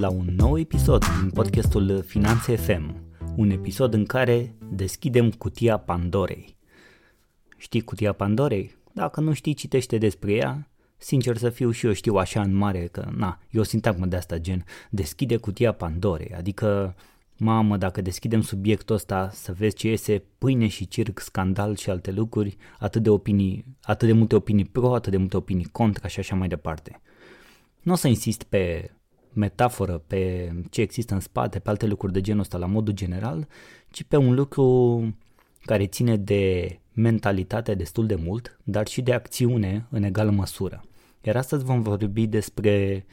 la un nou episod din podcastul Finanțe FM, un episod în care deschidem cutia Pandorei. Știi cutia Pandorei? Dacă nu știi, citește despre ea. Sincer să fiu și eu știu așa în mare că, na, eu sintagmă de asta gen, deschide cutia Pandorei, adică Mamă, dacă deschidem subiectul ăsta să vezi ce iese pâine și circ, scandal și alte lucruri, atât de opinii, atât de multe opinii pro, atât de multe opinii contra și așa mai departe. Nu o să insist pe metaforă, pe ce există în spate, pe alte lucruri de genul ăsta la modul general, ci pe un lucru care ține de mentalitate destul de mult, dar și de acțiune în egală măsură. Iar astăzi vom vorbi despre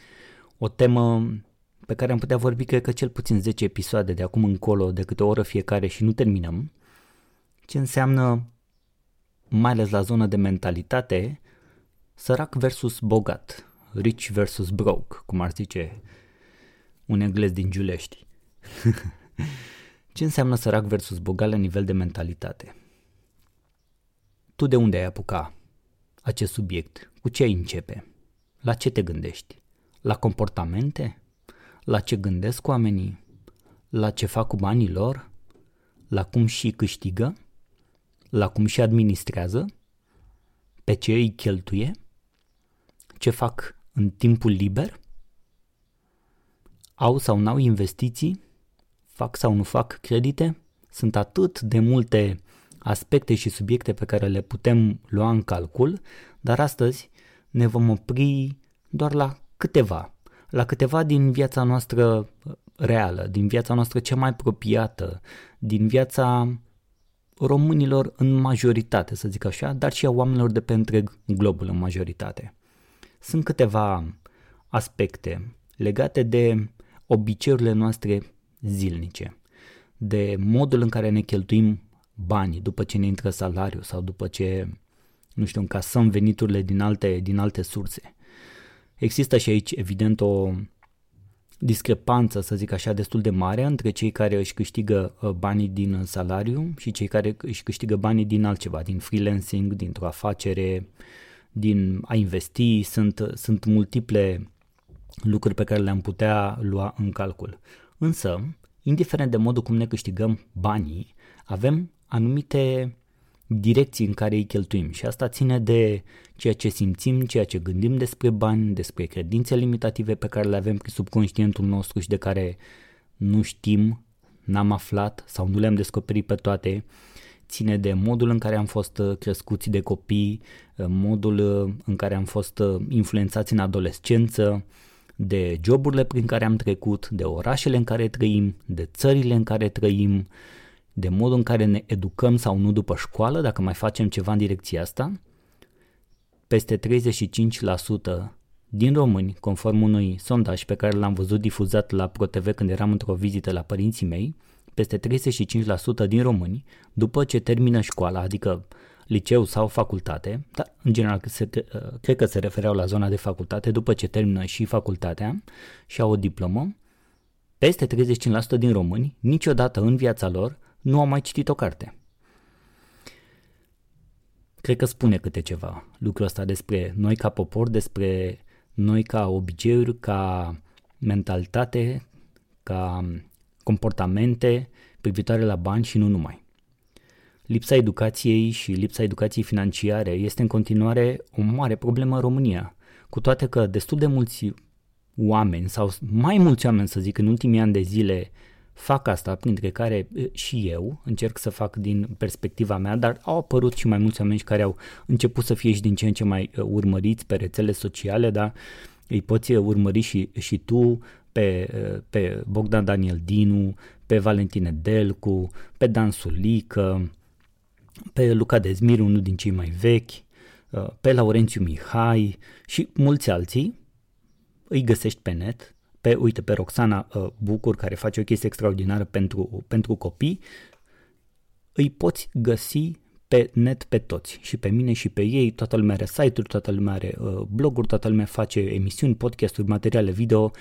o temă pe care am putea vorbi cred că cel puțin 10 episoade de acum încolo, de câte o oră fiecare și nu terminăm, ce înseamnă, mai ales la zona de mentalitate, sărac versus bogat, rich versus broke, cum ar zice un englez din Giulești. ce înseamnă sărac versus bogat la nivel de mentalitate? Tu de unde ai apuca acest subiect? Cu ce ai începe? La ce te gândești? La comportamente? La ce gândesc oamenii? La ce fac cu banii lor? La cum și câștigă? La cum și administrează? Pe ce îi cheltuie? Ce fac în timpul liber? Au sau n-au investiții? Fac sau nu fac credite? Sunt atât de multe aspecte și subiecte pe care le putem lua în calcul, dar astăzi ne vom opri doar la câteva, la câteva din viața noastră reală, din viața noastră cea mai apropiată, din viața românilor în majoritate, să zic așa, dar și a oamenilor de pe întreg globul în majoritate. Sunt câteva aspecte legate de obiceiurile noastre zilnice, de modul în care ne cheltuim banii după ce ne intră salariul sau după ce, nu știu, încasăm veniturile din alte, din alte surse. Există și aici, evident, o discrepanță, să zic așa, destul de mare între cei care își câștigă uh, banii din salariu și cei care își câștigă banii din altceva, din freelancing, dintr-o afacere, din a investi. Sunt, sunt multiple lucruri pe care le-am putea lua în calcul. Însă, indiferent de modul cum ne câștigăm banii, avem anumite direcții în care îi cheltuim și asta ține de ceea ce simțim, ceea ce gândim despre bani, despre credințe limitative pe care le avem prin subconștientul nostru și de care nu știm, n-am aflat sau nu le-am descoperit pe toate, ține de modul în care am fost uh, crescuți de copii, uh, modul uh, în care am fost influențați în adolescență, de joburile prin care am trecut, de orașele în care trăim, de țările în care trăim, de modul în care ne educăm sau nu după școală, dacă mai facem ceva în direcția asta, peste 35% din români, conform unui sondaj pe care l-am văzut difuzat la ProTV când eram într-o vizită la părinții mei, peste 35% din români, după ce termină școala, adică liceu sau facultate, dar în general se, cred că se refereau la zona de facultate, după ce termină și facultatea și au o diplomă, peste 35% din români, niciodată în viața lor, nu am mai citit o carte. Cred că spune câte ceva lucrul ăsta despre noi ca popor, despre noi ca obiceiuri, ca mentalitate, ca comportamente privitoare la bani și nu numai. Lipsa educației și lipsa educației financiare este în continuare o mare problemă în România, cu toate că destul de mulți oameni sau mai mulți oameni să zic în ultimii ani de zile fac asta, printre care și eu încerc să fac din perspectiva mea, dar au apărut și mai mulți oameni care au început să fie și din ce în ce mai urmăriți pe rețele sociale, da? Îi poți urmări și, și tu pe, pe Bogdan Daniel Dinu, pe Valentine Delcu, pe Dan Sulică, pe Luca Dezmir, unul din cei mai vechi, pe Laurențiu Mihai și mulți alții, îi găsești pe net pe, uite, pe Roxana uh, Bucur, care face o chestie extraordinară pentru, pentru copii, îi poți găsi pe net pe toți, și pe mine și pe ei, toată lumea are site-uri, toată lumea are uh, bloguri, toată lumea face emisiuni, podcasturi, materiale video,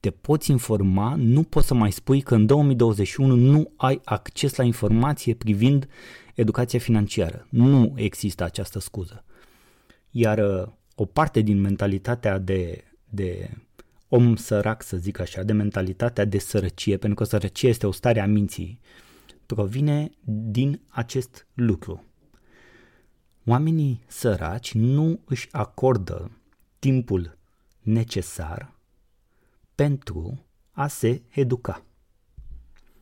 te poți informa, nu poți să mai spui că în 2021 nu ai acces la informație privind educația financiară. Nu există această scuză. Iar uh, o parte din mentalitatea de, de om sărac, să zic așa, de mentalitatea de sărăcie, pentru că sărăcie este o stare a minții, provine din acest lucru. Oamenii săraci nu își acordă timpul necesar pentru a se educa.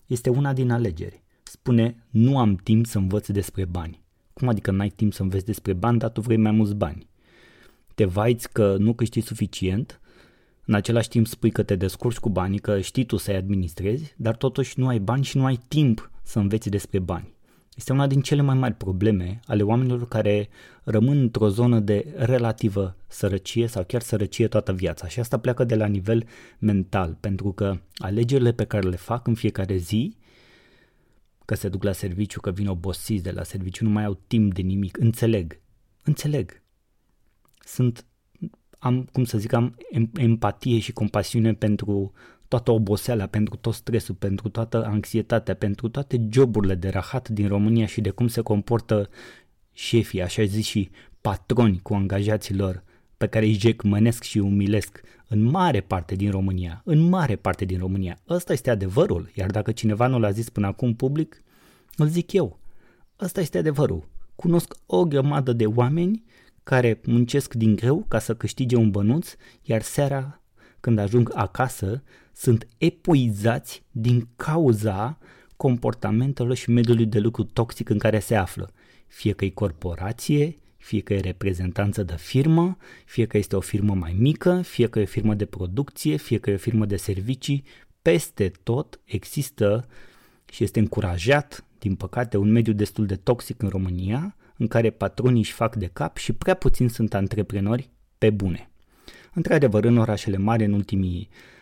Este una din alegeri. Spune, nu am timp să învăț despre bani. Cum adică n-ai timp să înveți despre bani, dar tu vrei mai mulți bani? Te vaiți că nu câștigi suficient, în același timp spui că te descurci cu banii, că știi tu să-i administrezi, dar totuși nu ai bani și nu ai timp să înveți despre bani. Este una din cele mai mari probleme ale oamenilor care rămân într-o zonă de relativă sărăcie sau chiar sărăcie toată viața. Și asta pleacă de la nivel mental, pentru că alegerile pe care le fac în fiecare zi, că se duc la serviciu, că vin obosiți de la serviciu, nu mai au timp de nimic, înțeleg, înțeleg. Sunt, am, cum să zic, am empatie și compasiune pentru toată oboseala, pentru tot stresul, pentru toată anxietatea, pentru toate joburile de rahat din România și de cum se comportă șefii, așa zis și patroni cu angajații lor, pe care îi jecmănesc și umilesc în mare parte din România, în mare parte din România. Ăsta este adevărul, iar dacă cineva nu l-a zis până acum public, îl zic eu. Ăsta este adevărul. Cunosc o grămadă de oameni care muncesc din greu ca să câștige un bănuț, iar seara, când ajung acasă, sunt epuizați din cauza comportamentelor și mediului de lucru toxic în care se află. Fie că e corporație, fie că e reprezentanță de firmă, fie că este o firmă mai mică, fie că e o firmă de producție, fie că e o firmă de servicii, peste tot există și este încurajat, din păcate, un mediu destul de toxic în România, în care patronii își fac de cap și prea puțin sunt antreprenori pe bune. Într-adevăr, în orașele mari, în ultimii Uh,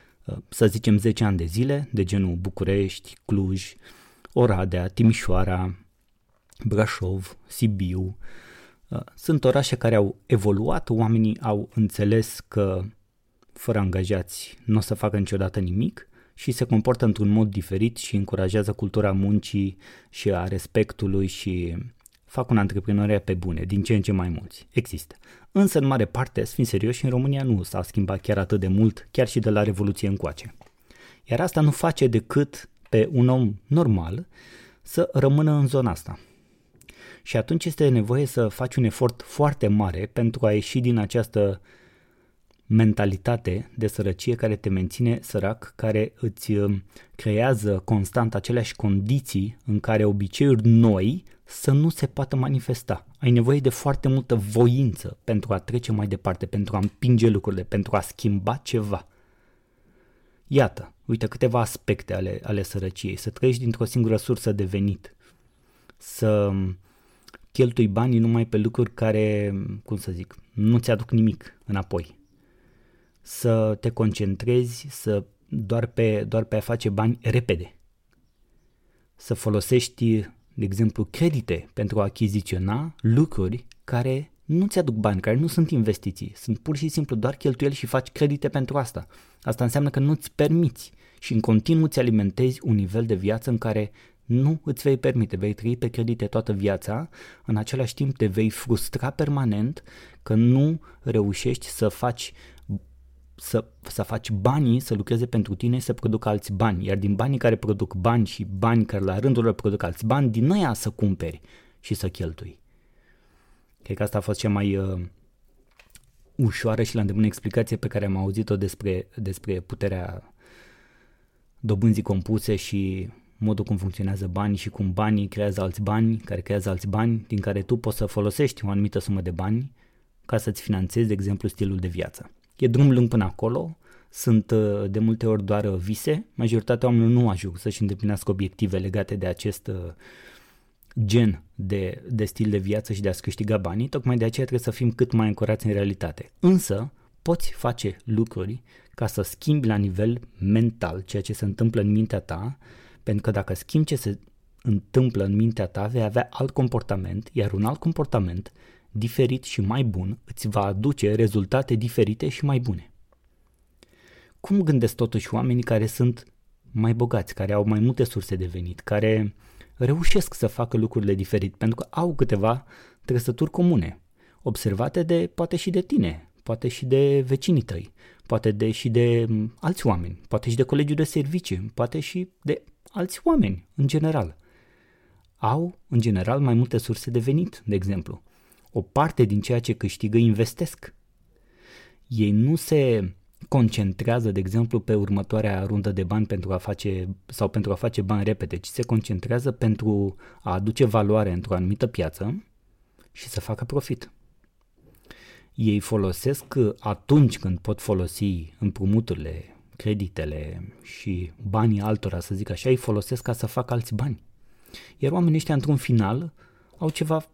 să zicem 10 ani de zile, de genul București, Cluj, Oradea, Timișoara, Brașov, Sibiu. Uh, sunt orașe care au evoluat, oamenii au înțeles că fără angajați nu o să facă niciodată nimic și se comportă într-un mod diferit și încurajează cultura muncii și a respectului și fac un antreprenoria pe bune, din ce în ce mai mulți. Există. Însă, în mare parte, să fim serioși, în România nu s-a schimbat chiar atât de mult, chiar și de la Revoluție încoace. Iar asta nu face decât pe un om normal să rămână în zona asta. Și atunci este nevoie să faci un efort foarte mare pentru a ieși din această mentalitate de sărăcie care te menține sărac, care îți uh, creează constant aceleași condiții în care obiceiuri noi să nu se poată manifesta. Ai nevoie de foarte multă voință pentru a trece mai departe, pentru a împinge lucrurile, pentru a schimba ceva. Iată, uite câteva aspecte ale, ale sărăciei. Să trăiești dintr-o singură sursă de venit. Să cheltui banii numai pe lucruri care, cum să zic, nu ți aduc nimic înapoi. Să te concentrezi să doar pe, doar pe a face bani repede. Să folosești de exemplu, credite pentru a achiziționa lucruri care nu ți-aduc bani, care nu sunt investiții, sunt pur și simplu doar cheltuieli și faci credite pentru asta. Asta înseamnă că nu-ți permiți și în continuu ți alimentezi un nivel de viață în care nu îți vei permite, vei trăi pe credite toată viața, în același timp te vei frustra permanent că nu reușești să faci să, să faci banii să lucreze pentru tine să producă alți bani, iar din banii care produc bani și bani care la rândul lor produc alți bani, din noi să cumperi și să cheltui. Cred că asta a fost cea mai uh, ușoară și la îndemână explicație pe care am auzit-o despre, despre puterea dobânzii compuse și modul cum funcționează banii și cum banii creează alți bani, care creează alți bani, din care tu poți să folosești o anumită sumă de bani ca să-ți finanțezi, de exemplu, stilul de viață. E drum lung până acolo, sunt uh, de multe ori doar uh, vise, majoritatea oamenilor nu ajung să-și îndeplinească obiective legate de acest uh, gen de, de stil de viață și de a-ți câștiga banii, tocmai de aceea trebuie să fim cât mai ancorați în realitate. Însă, poți face lucruri ca să schimbi la nivel mental ceea ce se întâmplă în mintea ta, pentru că dacă schimbi ce se întâmplă în mintea ta, vei avea alt comportament, iar un alt comportament diferit și mai bun îți va aduce rezultate diferite și mai bune. Cum gândesc totuși oamenii care sunt mai bogați, care au mai multe surse de venit, care reușesc să facă lucrurile diferit pentru că au câteva trăsături comune, observate de poate și de tine, poate și de vecinii tăi, poate de, și de alți oameni, poate și de colegiul de servicii, poate și de alți oameni în general. Au, în general, mai multe surse de venit, de exemplu. O parte din ceea ce câștigă investesc. Ei nu se concentrează, de exemplu, pe următoarea rundă de bani pentru a face sau pentru a face bani repede, ci se concentrează pentru a aduce valoare într-o anumită piață și să facă profit. Ei folosesc atunci când pot folosi împrumuturile, creditele și banii altora, să zic așa, îi folosesc ca să facă alți bani. Iar oamenii ăștia, într-un final, au ceva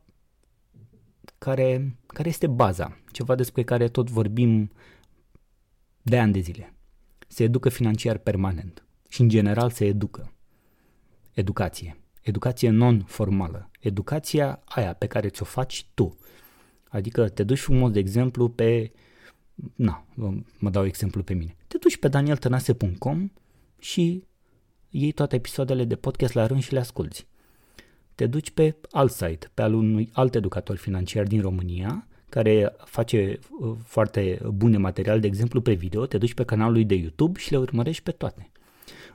care, care este baza, ceva despre care tot vorbim de ani de zile. Se educă financiar permanent și în general se educă. Educație. Educație non-formală. Educația aia pe care ți-o faci tu. Adică te duci frumos, de exemplu, pe... Na, mă dau exemplu pe mine. Te duci pe danieltănase.com și iei toate episoadele de podcast la rând și le asculti. Te duci pe alt site, pe al unui alt educator financiar din România care face uh, foarte bune material, de exemplu pe video, te duci pe canalul lui de YouTube și le urmărești pe toate.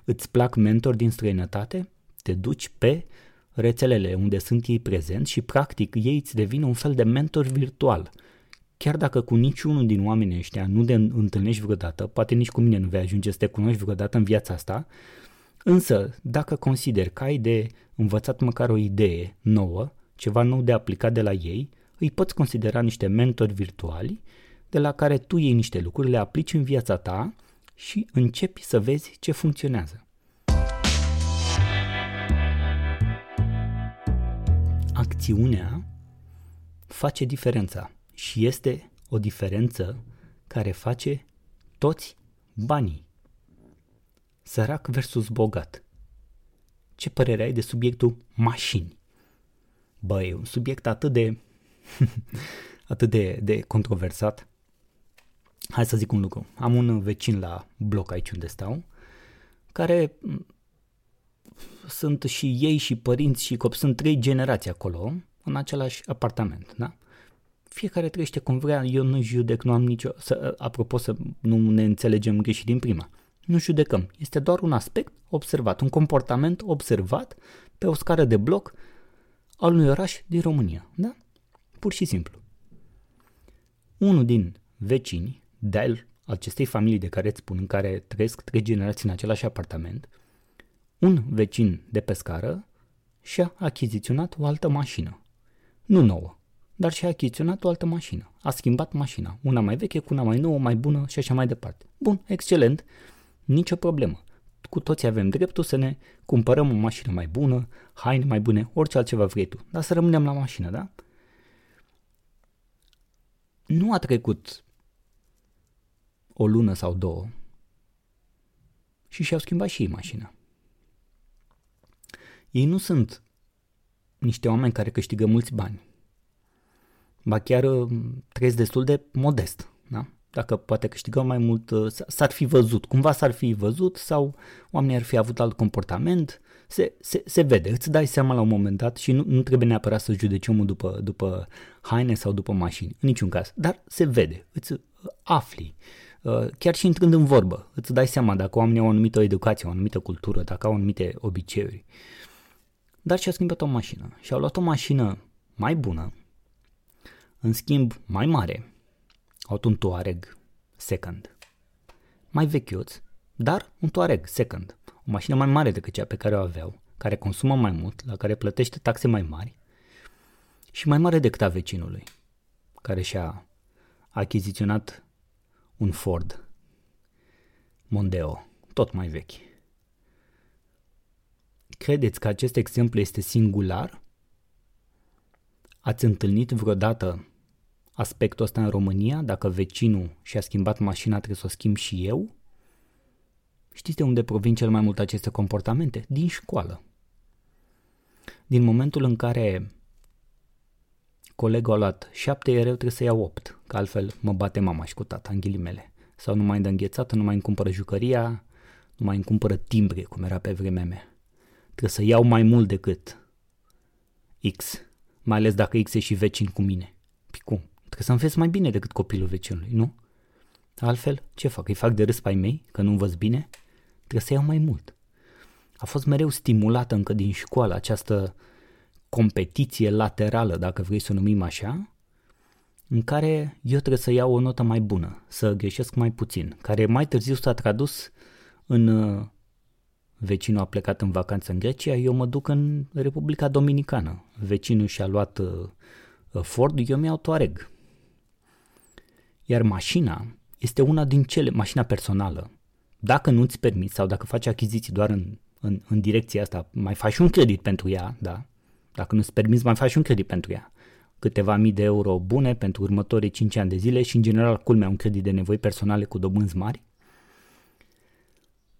Îți plac mentori din străinătate? Te duci pe rețelele unde sunt ei prezenți și practic ei îți devin un fel de mentor virtual. Chiar dacă cu niciunul din oamenii ăștia nu te întâlnești vreodată, poate nici cu mine nu vei ajunge să te cunoști vreodată în viața asta, însă dacă consider că ai de învățat măcar o idee nouă, ceva nou de aplicat de la ei, îi poți considera niște mentori virtuali de la care tu iei niște lucruri, le aplici în viața ta și începi să vezi ce funcționează. Acțiunea face diferența și este o diferență care face toți banii. Sărac versus bogat. Ce părere ai de subiectul mașini? Băi, e un subiect atât de atât de, de controversat. Hai să zic un lucru. Am un vecin la bloc aici unde stau, care sunt și ei și părinți și copii, sunt trei generații acolo, în același apartament, da? Fiecare trăiește cum vrea, eu nu judec, nu am nicio... Să, apropo, să nu ne înțelegem greșit din prima. Nu judecăm. Este doar un aspect observat, un comportament observat pe o scară de bloc al unui oraș din România, da? Pur și simplu. Unul din vecini de acestei familii de care îți spun, în care trăiesc trei generații în același apartament, un vecin de pe scară și-a achiziționat o altă mașină. Nu nouă, dar și-a achiziționat o altă mașină. A schimbat mașina, una mai veche cu una mai nouă, mai bună și așa mai departe. Bun, excelent, nicio problemă. Cu toți avem dreptul să ne cumpărăm o mașină mai bună, haine mai bune, orice altceva vrei tu, dar să rămânem la mașină, da? nu a trecut o lună sau două și și-au schimbat și ei mașina. Ei nu sunt niște oameni care câștigă mulți bani. Ba chiar uh, trăiesc destul de modest, da? Dacă poate câștigă mai mult, uh, s-ar fi văzut, cumva s-ar fi văzut sau oamenii ar fi avut alt comportament, se, se, se vede, îți dai seama la un moment dat și nu, nu trebuie neapărat să judeci omul după, după haine sau după mașini, în niciun caz, dar se vede, îți afli, uh, chiar și intrând în vorbă, îți dai seama dacă oamenii au o anumită educație, o anumită cultură, dacă au anumite obiceiuri. Dar și-a schimbat o mașină și au luat o mașină mai bună, în schimb mai mare, au un Touareg second, mai vechiuț, dar un Touareg second, o mașină mai mare decât cea pe care o aveau, care consumă mai mult, la care plătește taxe mai mari și mai mare decât a vecinului, care și-a achiziționat un Ford Mondeo, tot mai vechi. Credeți că acest exemplu este singular? Ați întâlnit vreodată aspectul ăsta în România? Dacă vecinul și-a schimbat mașina, trebuie să o schimb și eu? Știți de unde provin cel mai mult aceste comportamente? Din școală. Din momentul în care colegul a luat 7 ereu, trebuie să iau 8, că altfel mă bate mama și cu tata, în ghilimele. Sau nu mai dă înghețată, nu mai îmi cumpără jucăria, nu mai îmi cumpără timbre, cum era pe vremea mea. Trebuie să iau mai mult decât X, mai ales dacă X e și vecin cu mine. Păi cum? Trebuie să înveți mai bine decât copilul vecinului, nu? Altfel, ce fac? Îi fac de râs pe ai mei, că nu învăț bine? Trebuie să iau mai mult. A fost mereu stimulată încă din școală această competiție laterală, dacă vrei să o numim așa, în care eu trebuie să iau o notă mai bună, să greșesc mai puțin, care mai târziu s-a tradus în uh, vecinul a plecat în vacanță în Grecia, eu mă duc în Republica Dominicană. Vecinul și-a luat uh, Ford, eu mi-au Touareg. Iar mașina este una din cele, mașina personală. Dacă nu-ți permiți sau dacă faci achiziții doar în, în, în direcția asta, mai faci un credit pentru ea, da? Dacă nu-ți permiți, mai faci un credit pentru ea. Câteva mii de euro bune pentru următorii 5 ani de zile și, în general, culmea un credit de nevoi personale cu dobânzi mari.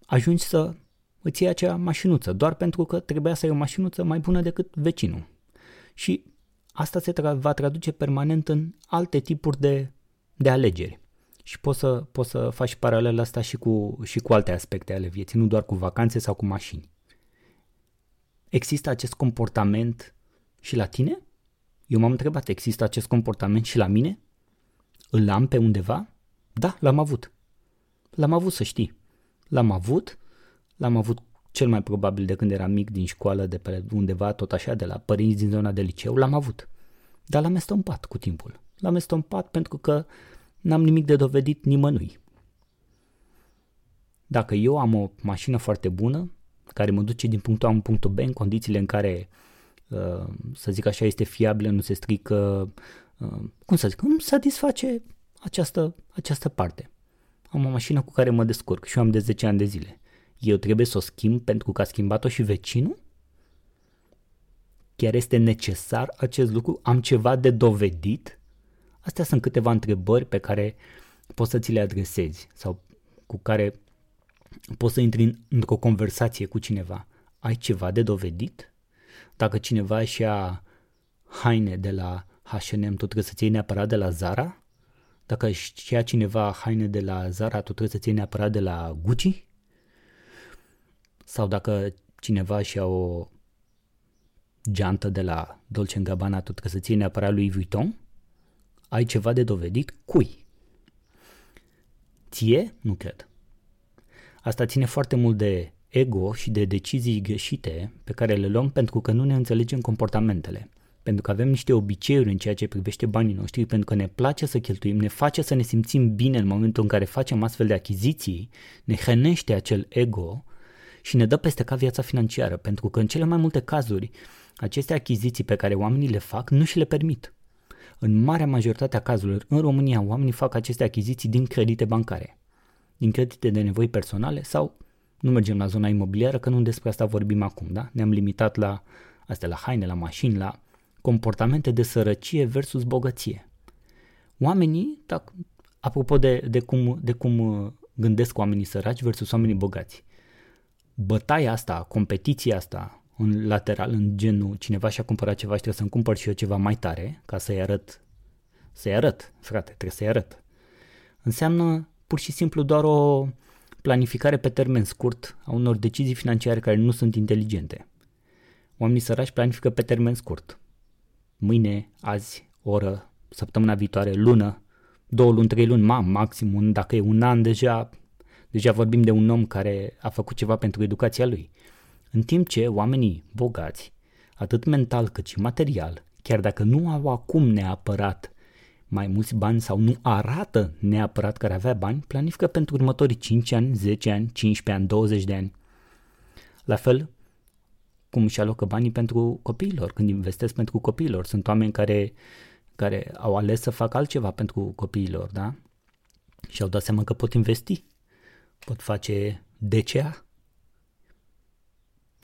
Ajungi să îți iei acea mașinuță, doar pentru că trebuia să ai o mașinuță mai bună decât vecinul. Și asta se tra- va traduce permanent în alte tipuri de, de alegeri. Și poți să, poți să faci paralel asta și cu, și cu alte aspecte ale vieții, nu doar cu vacanțe sau cu mașini. Există acest comportament și la tine? Eu m-am întrebat, există acest comportament și la mine? Îl am pe undeva? Da, l-am avut. L-am avut, să știi. L-am avut, l-am avut cel mai probabil de când eram mic din școală, de pe undeva, tot așa, de la părinți din zona de liceu, l-am avut. Dar l-am estompat cu timpul. L-am estompat pentru că n-am nimic de dovedit nimănui. Dacă eu am o mașină foarte bună, care mă duce din punctul A în punctul B în condițiile în care, uh, să zic așa, este fiabilă, nu se strică, uh, cum să zic, îmi satisface această, această parte. Am o mașină cu care mă descurc și eu am de 10 ani de zile. Eu trebuie să o schimb pentru că a schimbat-o și vecinul? Chiar este necesar acest lucru? Am ceva de dovedit? Astea sunt câteva întrebări pe care poți să ți le adresezi sau cu care poți să intri în, într-o conversație cu cineva. Ai ceva de dovedit? Dacă cineva își ia haine de la H&M, tu trebuie să-ți iei neapărat de la Zara? Dacă își ia cineva haine de la Zara, tu trebuie să-ți iei neapărat de la Gucci? Sau dacă cineva își ia o geantă de la Dolce Gabbana, tu trebuie să-ți iei neapărat lui Vuitton? Ai ceva de dovedit? Cui? Ție? Nu cred. Asta ține foarte mult de ego și de decizii greșite pe care le luăm pentru că nu ne înțelegem comportamentele. Pentru că avem niște obiceiuri în ceea ce privește banii noștri, pentru că ne place să cheltuim, ne face să ne simțim bine în momentul în care facem astfel de achiziții, ne hrănește acel ego și ne dă peste ca viața financiară, pentru că în cele mai multe cazuri aceste achiziții pe care oamenii le fac nu și le permit. În marea majoritate a cazurilor, în România, oamenii fac aceste achiziții din credite bancare, din credite de nevoi personale sau nu mergem la zona imobiliară, că nu despre asta vorbim acum, da? Ne-am limitat la astea, la haine, la mașini, la comportamente de sărăcie versus bogăție. Oamenii, dacă, apropo de, de, cum, de cum uh, gândesc oamenii săraci versus oamenii bogați, bătaia asta, competiția asta în lateral, în genul cineva și-a cumpărat ceva și trebuie să-mi cumpăr și eu ceva mai tare ca să-i arăt, să-i arăt, frate, trebuie să-i arăt. Înseamnă pur și simplu doar o planificare pe termen scurt a unor decizii financiare care nu sunt inteligente. Oamenii săraci planifică pe termen scurt. Mâine, azi, oră, săptămâna viitoare, lună, două luni, trei luni, mam, maxim, un, dacă e un an deja, deja vorbim de un om care a făcut ceva pentru educația lui. În timp ce oamenii bogați, atât mental cât și material, chiar dacă nu au acum neapărat mai mulți bani sau nu arată neapărat că ar avea bani, planifică pentru următorii 5 ani, 10 ani, 15 ani, 20 de ani. La fel cum își alocă banii pentru copiilor, când investesc pentru copiilor. Sunt oameni care, care au ales să facă altceva pentru copiilor, da? Și au dat seama că pot investi. Pot face DCA,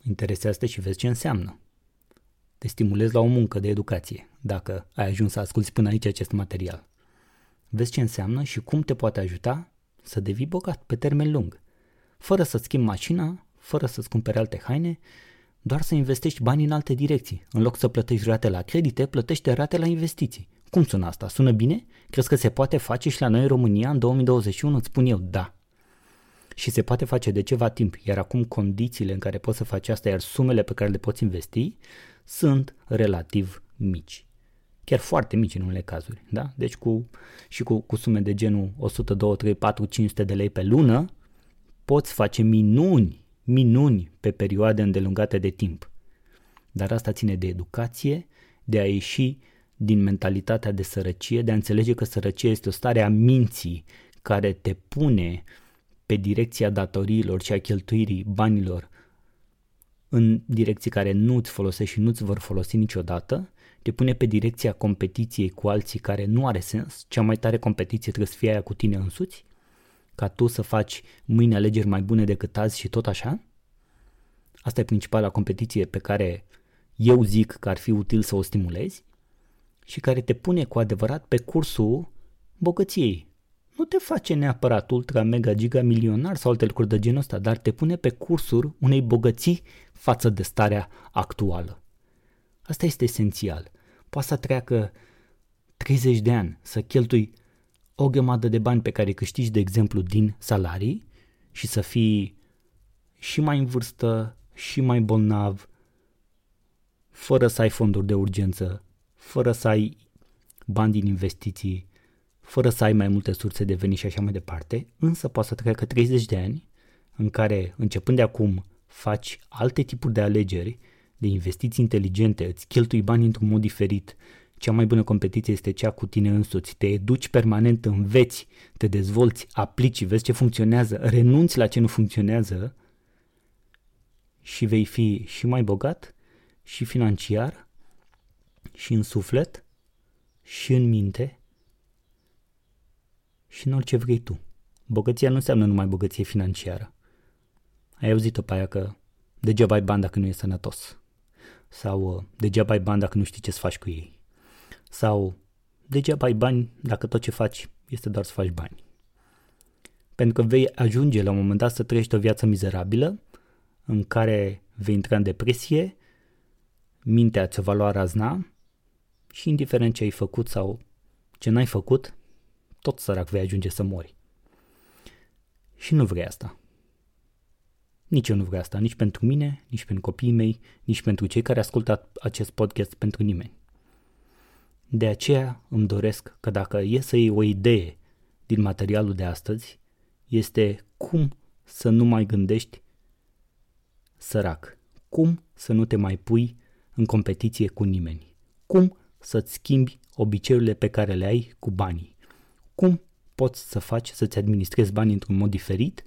interesează și vezi ce înseamnă. Te stimulezi la o muncă de educație, dacă ai ajuns să asculti până aici acest material. Vezi ce înseamnă și cum te poate ajuta să devii bogat pe termen lung, fără să-ți schimbi mașina, fără să-ți cumperi alte haine, doar să investești bani în alte direcții. În loc să plătești rate la credite, plătește rate la investiții. Cum sună asta? Sună bine? Crezi că se poate face și la noi în România în 2021? Îți spun eu, da și se poate face de ceva timp, iar acum condițiile în care poți să faci asta, iar sumele pe care le poți investi, sunt relativ mici. chiar foarte mici în unele cazuri, da? Deci cu, și cu, cu sume de genul 100, 2, 3, 4, 500 de lei pe lună, poți face minuni, minuni pe perioade îndelungate de timp. Dar asta ține de educație, de a ieși din mentalitatea de sărăcie, de a înțelege că sărăcie este o stare a minții care te pune pe direcția datoriilor și a cheltuirii banilor în direcții care nu îți folosești și nu îți vor folosi niciodată, te pune pe direcția competiției cu alții care nu are sens, cea mai tare competiție trebuie să fie aia cu tine însuți, ca tu să faci mâine alegeri mai bune decât azi și tot așa. Asta e principala competiție pe care eu zic că ar fi util să o stimulezi și care te pune cu adevărat pe cursul bogăției. Nu te face neapărat ultra, mega, giga milionar sau alte lucruri de genul ăsta, dar te pune pe cursul unei bogății față de starea actuală. Asta este esențial. Poate să treacă 30 de ani să cheltui o grămadă de bani pe care câștigi, de exemplu, din salarii și să fii și mai în vârstă, și mai bolnav, fără să ai fonduri de urgență, fără să ai bani din investiții, fără să ai mai multe surse de venit și așa mai departe, însă poate să treacă 30 de ani în care, începând de acum, faci alte tipuri de alegeri, de investiții inteligente, îți cheltui bani într-un mod diferit, cea mai bună competiție este cea cu tine însuți, te educi permanent, înveți, te dezvolți, aplici, vezi ce funcționează, renunți la ce nu funcționează și vei fi și mai bogat, și financiar, și în suflet, și în minte, și în orice vrei tu. Bogăția nu înseamnă numai bogăție financiară. Ai auzit-o pe aia că degeaba ai bani dacă nu e sănătos. Sau uh, degeaba ai bani dacă nu știi ce să faci cu ei. Sau degeaba ai bani dacă tot ce faci este doar să faci bani. Pentru că vei ajunge la un moment dat să trăiești o viață mizerabilă în care vei intra în depresie, mintea ți va lua razna și indiferent ce ai făcut sau ce n-ai făcut, tot sărac vei ajunge să mori. Și nu vrei asta. Nici eu nu vreau asta, nici pentru mine, nici pentru copiii mei, nici pentru cei care ascultă acest podcast, pentru nimeni. De aceea îmi doresc că dacă e să iei o idee din materialul de astăzi, este cum să nu mai gândești sărac, cum să nu te mai pui în competiție cu nimeni, cum să-ți schimbi obiceiurile pe care le ai cu banii, cum poți să faci să-ți administrezi banii într-un mod diferit,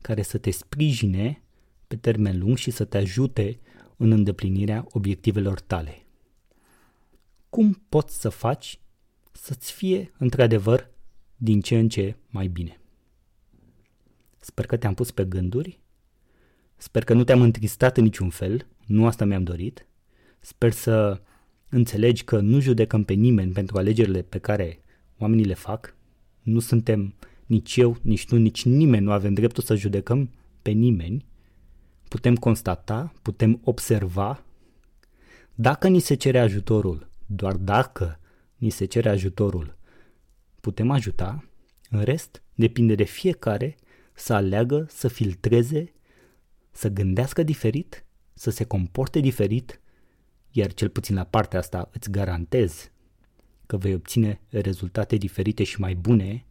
care să te sprijine pe termen lung și să te ajute în îndeplinirea obiectivelor tale. Cum poți să faci să-ți fie într-adevăr din ce în ce mai bine? Sper că te-am pus pe gânduri, sper că nu te-am întristat în niciun fel, nu asta mi-am dorit, sper să înțelegi că nu judecăm pe nimeni pentru alegerile pe care oamenii le fac, nu suntem nici eu, nici tu, nici nimeni, nu avem dreptul să judecăm pe nimeni, putem constata, putem observa, dacă ni se cere ajutorul, doar dacă ni se cere ajutorul, putem ajuta, în rest depinde de fiecare să aleagă, să filtreze, să gândească diferit, să se comporte diferit, iar cel puțin la partea asta îți garantez că vei obține rezultate diferite și mai bune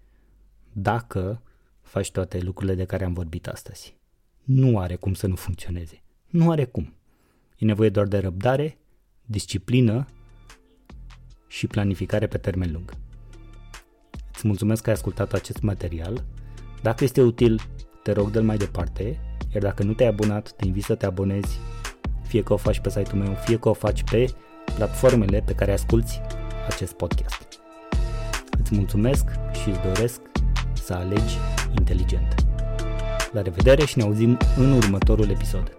dacă faci toate lucrurile de care am vorbit astăzi nu are cum să nu funcționeze. Nu are cum. E nevoie doar de răbdare, disciplină și planificare pe termen lung. Îți mulțumesc că ai ascultat acest material. Dacă este util, te rog dă mai departe, iar dacă nu te-ai abonat, te invit să te abonezi, fie că o faci pe site-ul meu, fie că o faci pe platformele pe care asculti acest podcast. Îți mulțumesc și îți doresc să alegi inteligent. La revedere și ne auzim în următorul episod.